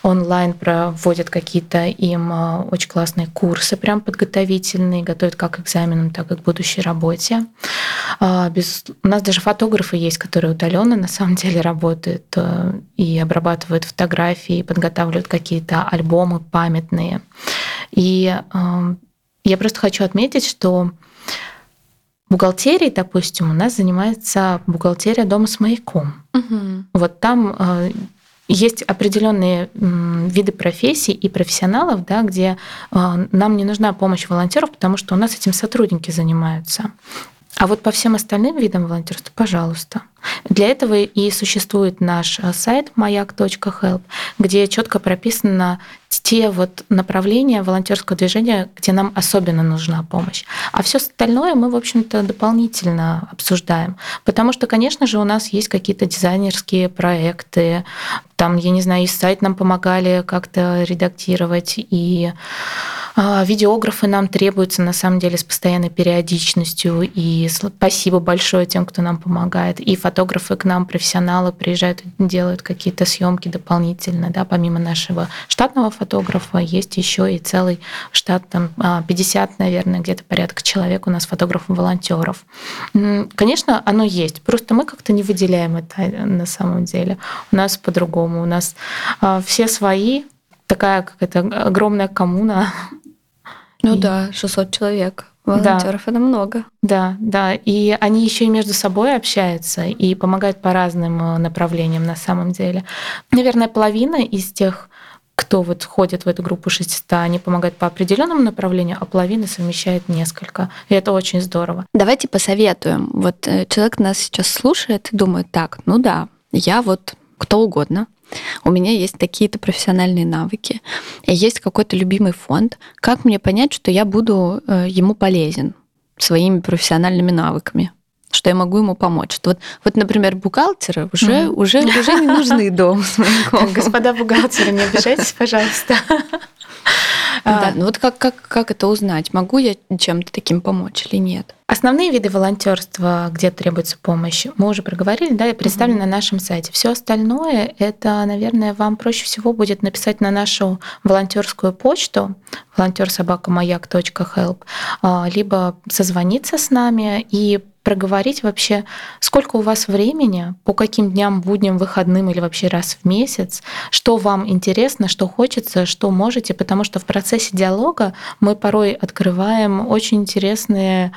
Онлайн проводят какие-то им а, очень классные курсы, прям подготовительные, готовят как к экзаменам, так и к будущей работе. А, без... У нас даже фотографы есть, которые удаленно на самом деле работают и обрабатывают фотографии, подготавливают какие-то альбомы памятные. И я просто хочу отметить, что бухгалтерией, допустим, у нас занимается бухгалтерия дома с маяком. Угу. Вот там э, есть определенные виды профессий и профессионалов, да, где э, нам не нужна помощь волонтеров, потому что у нас этим сотрудники занимаются. А вот по всем остальным видам волонтерства, пожалуйста. Для этого и существует наш э, сайт маяк.help, где четко прописано те вот направления волонтерского движения, где нам особенно нужна помощь. А все остальное мы, в общем-то, дополнительно обсуждаем. Потому что, конечно же, у нас есть какие-то дизайнерские проекты. Там, я не знаю, и сайт нам помогали как-то редактировать, и видеографы нам требуются на самом деле с постоянной периодичностью. И спасибо большое тем, кто нам помогает. И фотографы к нам, профессионалы, приезжают, делают какие-то съемки дополнительно. Да, помимо нашего штатного фотографа есть еще и целый штат, там 50, а, наверное, где-то порядка человек у нас фотографов-волонтеров. Конечно, оно есть. Просто мы как-то не выделяем это э, на самом деле. У нас по-другому. У нас а, все свои, такая какая-то огромная коммуна ну и... да, 600 человек. Волонтеров да. это много. Да, да. И они еще и между собой общаются и помогают по разным э, направлениям на самом деле. Наверное, половина из тех, кто вот ходит в эту группу 600, они помогают по определенному направлению, а половина совмещает несколько. И это очень здорово. Давайте посоветуем. Вот э, человек нас сейчас слушает и думает, так, ну да, я вот кто угодно, у меня есть такие-то профессиональные навыки, есть какой-то любимый фонд. Как мне понять, что я буду э, ему полезен своими профессиональными навыками? что я могу ему помочь. Что вот, вот, например, бухгалтеры уже, mm. уже, уже не нужны дом с моим Господа бухгалтеры, не обижайтесь, пожалуйста. Да, а. ну вот как, как, как это узнать? Могу я чем-то таким помочь или нет? Основные виды волонтерства, где требуется помощь, мы уже проговорили, да, и представлены угу. на нашем сайте. Все остальное, это, наверное, вам проще всего будет написать на нашу волонтерскую почту волонтерсобакамаяк.help, а, либо созвониться с нами и проговорить вообще, сколько у вас времени, по каким дням, будням, выходным или вообще раз в месяц, что вам интересно, что хочется, что можете, потому что в процессе диалога мы порой открываем очень интересные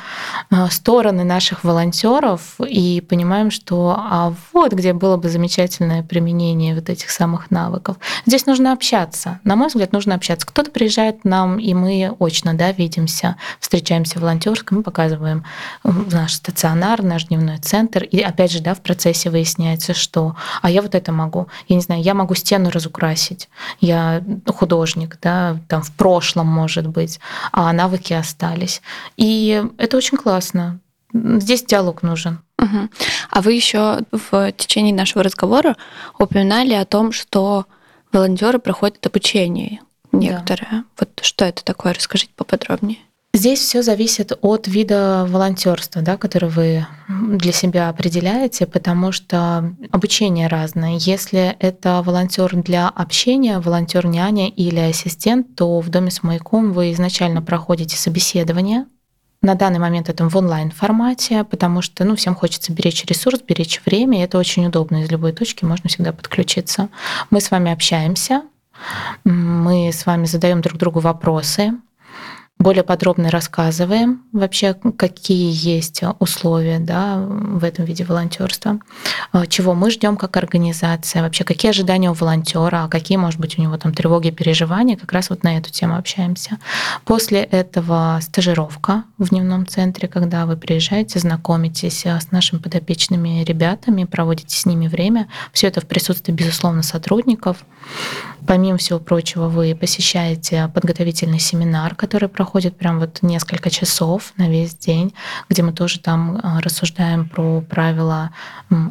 а, стороны наших волонтеров и понимаем, что а вот где было бы замечательное применение вот этих самых навыков. Здесь нужно общаться. На мой взгляд, нужно общаться. Кто-то приезжает к нам, и мы очно да, видимся, встречаемся в волонтерском, показываем наш стационар, наш дневной центр. И опять же, да, в процессе выясняется, что а я вот это могу. Я не знаю, я могу стену разукрасить. Я художник, да, там в прошлом, может быть, а навыки остались. И это очень классно. Здесь диалог нужен. Угу. А вы еще в течение нашего разговора упоминали о том, что волонтеры проходят обучение некоторые. Да. Вот что это такое? Расскажите поподробнее. Здесь все зависит от вида волонтерства, да, который вы для себя определяете, потому что обучение разное. Если это волонтер для общения, волонтер няня или ассистент, то в доме с маяком вы изначально проходите собеседование на данный момент это в онлайн-формате, потому что ну, всем хочется беречь ресурс, беречь время, и это очень удобно. Из любой точки можно всегда подключиться. Мы с вами общаемся, мы с вами задаем друг другу вопросы, более подробно рассказываем вообще, какие есть условия да, в этом виде волонтерства, а, чего мы ждем как организация, вообще какие ожидания у волонтера, а какие, может быть, у него там тревоги, переживания, как раз вот на эту тему общаемся. После этого стажировка в дневном центре, когда вы приезжаете, знакомитесь а, с нашими подопечными ребятами, проводите с ними время. Все это в присутствии, безусловно, сотрудников. Помимо всего прочего, вы посещаете подготовительный семинар, который проходит прям вот несколько часов на весь день, где мы тоже там а, рассуждаем про правила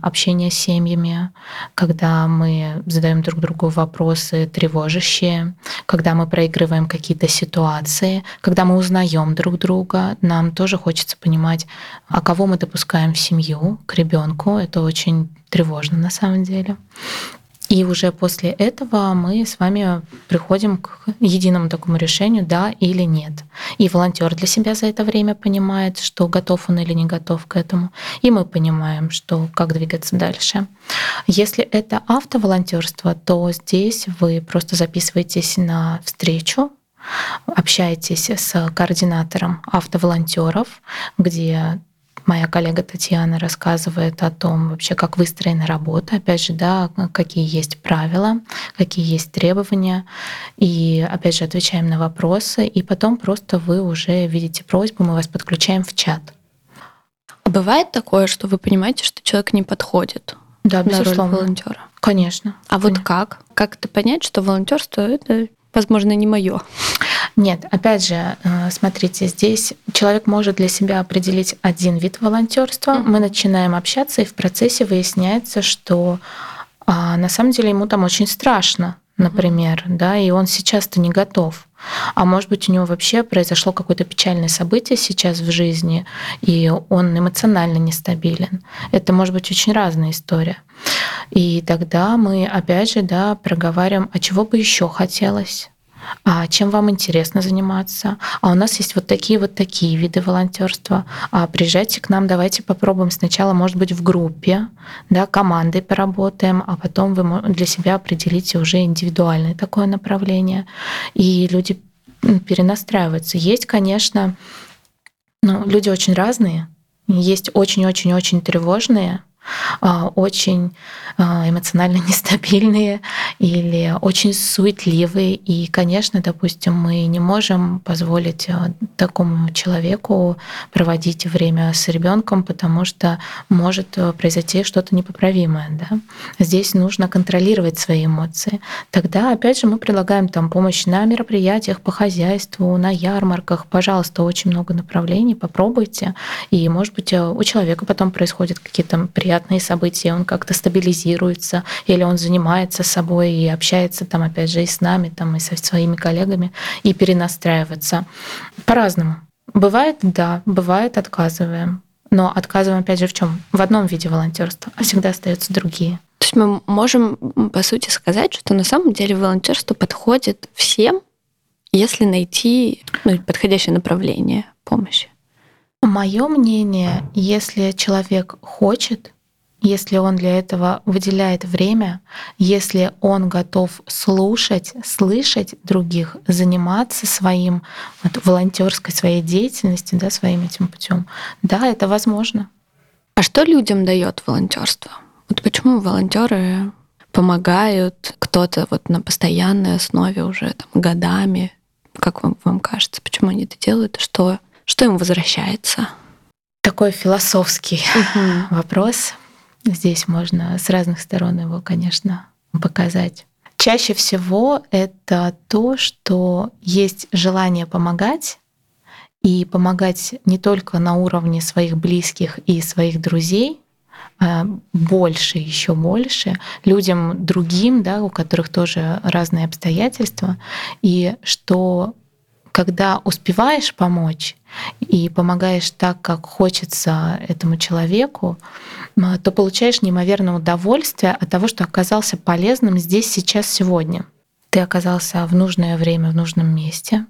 общения с семьями, когда мы задаем друг другу вопросы тревожащие, когда мы проигрываем какие-то ситуации, когда мы узнаем друг друга, нам тоже хочется понимать, а кого мы допускаем в семью, к ребенку. Это очень тревожно на самом деле. И уже после этого мы с вами приходим к единому такому решению, да или нет. И волонтер для себя за это время понимает, что готов он или не готов к этому. И мы понимаем, что как двигаться дальше. Если это автоволонтерство, то здесь вы просто записываетесь на встречу общаетесь с координатором автоволонтеров, где Моя коллега Татьяна рассказывает о том вообще, как выстроена работа, опять же, да, какие есть правила, какие есть требования, и опять же отвечаем на вопросы, и потом просто вы уже видите просьбу, мы вас подключаем в чат. А бывает такое, что вы понимаете, что человек не подходит? Да, безусловно. На роль волонтера. Конечно. А конечно. вот как? Как это понять, что волонтерство это, возможно, не мое? Нет, опять же, э, смотрите, здесь человек может для себя определить один вид волонтерства. Mm-hmm. Мы начинаем общаться, и в процессе выясняется, что а, на самом деле ему там очень страшно, например, mm-hmm. да, и он сейчас-то не готов. А может быть, у него вообще произошло какое-то печальное событие сейчас в жизни, и он эмоционально нестабилен. Это может быть очень разная история. И тогда мы, опять же, да, проговариваем, а чего бы еще хотелось а чем вам интересно заниматься, а у нас есть вот такие вот такие виды волонтерства, а приезжайте к нам, давайте попробуем сначала, может быть, в группе, да, командой поработаем, а потом вы для себя определите уже индивидуальное такое направление, и люди перенастраиваются. Есть, конечно, ну, люди очень разные, есть очень-очень-очень тревожные, очень а, эмоционально нестабильные или очень суетливые. И, конечно, допустим, мы не можем позволить а, такому человеку проводить время с ребенком, потому что может произойти что-то непоправимое. Да? Здесь нужно контролировать свои эмоции. Тогда, опять же, мы предлагаем там помощь на мероприятиях по хозяйству, на ярмарках. Пожалуйста, очень много направлений, попробуйте. И, может быть, у человека потом происходят какие-то приятные события, он как-то стабилизируется, или он занимается собой и общается там, опять же, и с нами, там, и со своими коллегами, и перенастраивается. По-разному. Бывает, да, бывает, отказываем. Но отказываем, опять же, в чем? В одном виде волонтерства, а всегда остаются другие. То есть мы можем, по сути, сказать, что на самом деле волонтерство подходит всем, если найти ну, подходящее направление помощи. Мое мнение, если человек хочет, если он для этого выделяет время, если он готов слушать, слышать других, заниматься своим вот, волонтерской своей деятельностью, да, своим этим путем, да, это возможно. А что людям дает волонтерство? Вот почему волонтеры помогают кто-то вот на постоянной основе уже там, годами? Как вам, вам кажется, почему они это делают? Что, что им возвращается? Такой философский угу. вопрос. Здесь можно с разных сторон его, конечно, показать. Чаще всего это то, что есть желание помогать, и помогать не только на уровне своих близких и своих друзей, а больше, еще больше людям другим, да, у которых тоже разные обстоятельства, и что когда успеваешь помочь и помогаешь так, как хочется этому человеку, то получаешь неимоверное удовольствие от того, что оказался полезным здесь, сейчас, сегодня. Ты оказался в нужное время, в нужном месте.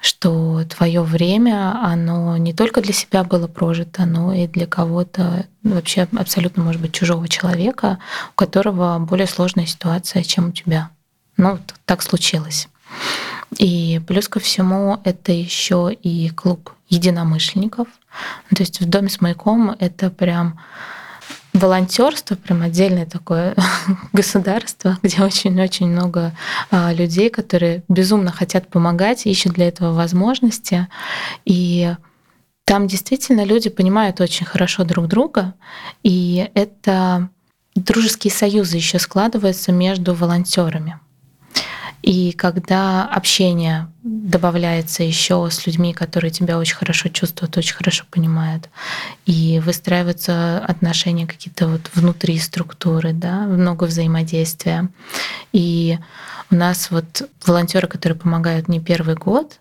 что твое время, оно не только для себя было прожито, но и для кого-то вообще абсолютно, может быть, чужого человека, у которого более сложная ситуация, чем у тебя. Ну, так случилось. И плюс ко всему это еще и клуб единомышленников. То есть в доме с маяком это прям волонтерство, прям отдельное такое государство, где очень-очень много а, людей, которые безумно хотят помогать, ищут для этого возможности. И там действительно люди понимают очень хорошо друг друга, и это дружеские союзы еще складываются между волонтерами. И когда общение добавляется еще с людьми, которые тебя очень хорошо чувствуют, очень хорошо понимают, и выстраиваются отношения какие-то вот внутри структуры, да, много взаимодействия. И у нас вот волонтеры, которые помогают не первый год,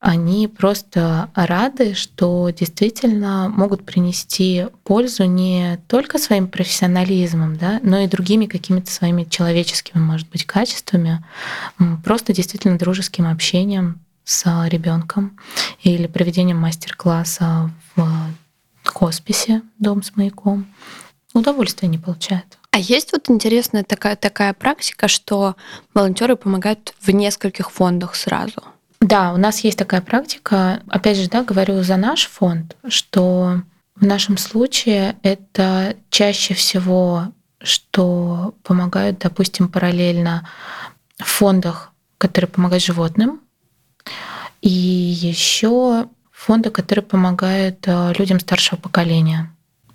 они просто рады, что действительно могут принести пользу не только своим профессионализмом, да, но и другими какими-то своими человеческими, может быть, качествами, просто действительно дружеским общением с ребенком или проведением мастер-класса в хосписе «Дом с маяком». Удовольствие не получают. А есть вот интересная такая, такая практика, что волонтеры помогают в нескольких фондах сразу – да, у нас есть такая практика. Опять же, да, говорю за наш фонд, что в нашем случае это чаще всего, что помогают, допустим, параллельно в фондах, которые помогают животным, и еще фонды, которые помогают э, людям старшего поколения.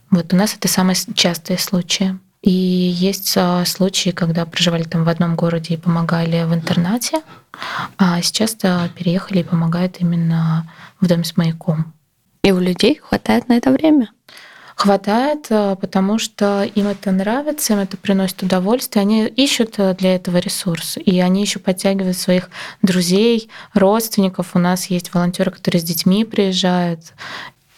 Вот у нас это самые частые случаи. И есть а, случаи, когда проживали там в одном городе и помогали в интернате, а сейчас переехали и помогают именно в доме с маяком. И у людей хватает на это время? Хватает, а, потому что им это нравится, им это приносит удовольствие. Они ищут а, для этого ресурс, и они еще подтягивают своих друзей, родственников. У нас есть волонтеры, которые с детьми приезжают.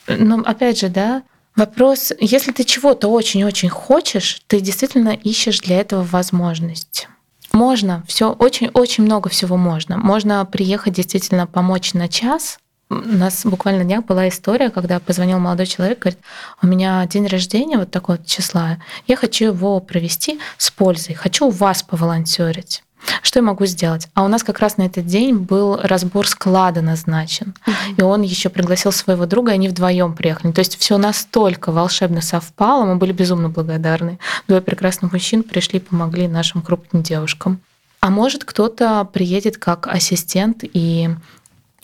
Но опять же, да, Вопрос, если ты чего-то очень-очень хочешь, ты действительно ищешь для этого возможность. Можно, все очень-очень много всего можно. Можно приехать действительно помочь на час. У нас буквально днях была история, когда позвонил молодой человек, говорит, у меня день рождения вот такого числа, я хочу его провести с пользой, хочу у вас поволонтерить. Что я могу сделать? А у нас как раз на этот день был разбор склада назначен. И он еще пригласил своего друга, и они вдвоем приехали. То есть все настолько волшебно совпало, мы были безумно благодарны. Двое прекрасных мужчин пришли и помогли нашим крупным девушкам. А может, кто-то приедет как ассистент и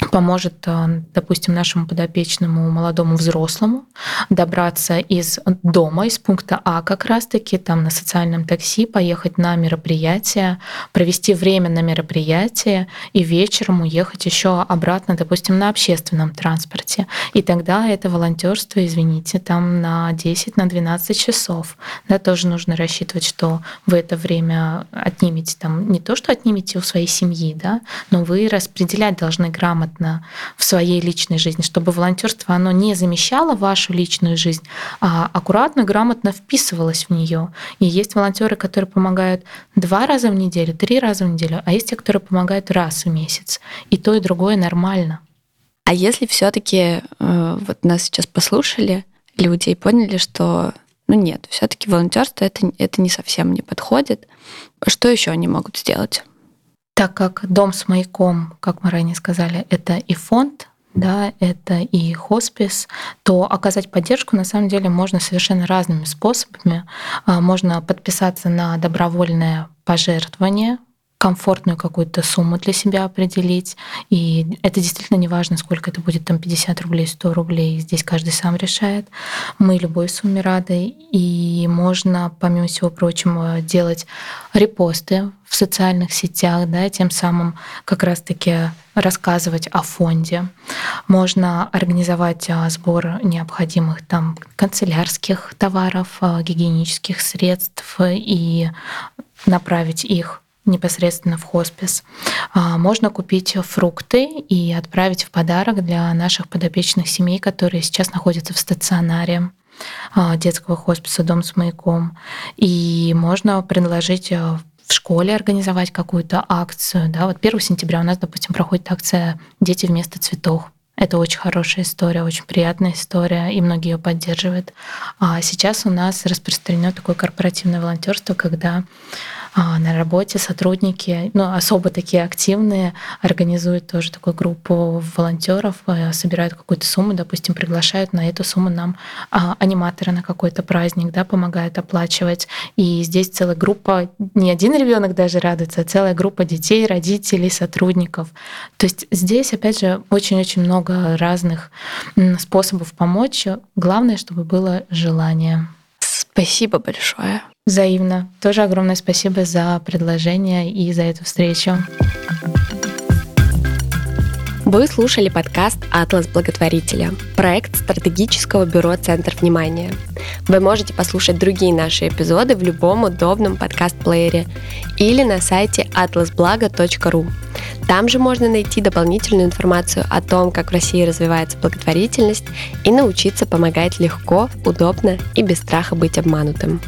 поможет, э, допустим, нашему подопечному молодому взрослому добраться из дома, из пункта А как раз-таки, там на социальном такси, поехать на мероприятие, провести время на мероприятие и вечером уехать еще обратно, допустим, на общественном транспорте. И тогда это волонтерство, извините, там на 10, на 12 часов. Да, тоже нужно рассчитывать, что вы это время отнимете там не то, что отнимете у своей семьи, да, но вы распределять должны грамотно грамотно в своей личной жизни, чтобы волонтерство оно не замещало вашу личную жизнь, а аккуратно, грамотно вписывалось в нее. И есть волонтеры, которые помогают два раза в неделю, три раза в неделю, а есть те, которые помогают раз в месяц. И то, и другое нормально. А если все-таки э, вот нас сейчас послушали люди и поняли, что ну нет, все-таки волонтерство это, это не совсем не подходит. Что еще они могут сделать? Так как дом с маяком, как мы ранее сказали, это и фонд, да, это и хоспис, то оказать поддержку на самом деле можно совершенно разными способами. А, можно подписаться на добровольное пожертвование комфортную какую-то сумму для себя определить. И это действительно не важно, сколько это будет, там 50 рублей, 100 рублей. Здесь каждый сам решает. Мы любой сумме рады. И можно, помимо всего прочего, делать репосты в социальных сетях, да, тем самым как раз-таки рассказывать о фонде. Можно организовать а, сбор необходимых там канцелярских товаров, а, гигиенических средств и направить их непосредственно в хоспис. А, можно купить фрукты и отправить в подарок для наших подопечных семей, которые сейчас находятся в стационаре а, детского хосписа «Дом с маяком». И можно предложить а, в школе организовать какую-то акцию. Да? Вот 1 сентября у нас, допустим, проходит акция «Дети вместо цветов». Это очень хорошая история, очень приятная история, и многие ее поддерживают. А сейчас у нас распространено такое корпоративное волонтерство, когда на работе сотрудники, ну, особо такие активные, организуют тоже такую группу волонтеров, э, собирают какую-то сумму, допустим, приглашают на эту сумму нам а, аниматора на какой-то праздник, да, помогают оплачивать. И здесь целая группа, не один ребенок даже радуется, а целая группа детей, родителей, сотрудников. То есть здесь, опять же, очень-очень много разных способов помочь. Главное, чтобы было желание. Спасибо большое. Взаимно. Тоже огромное спасибо за предложение и за эту встречу. Вы слушали подкаст «Атлас благотворителя» – проект стратегического бюро «Центр внимания». Вы можете послушать другие наши эпизоды в любом удобном подкаст-плеере или на сайте atlasblago.ru. Там же можно найти дополнительную информацию о том, как в России развивается благотворительность и научиться помогать легко, удобно и без страха быть обманутым.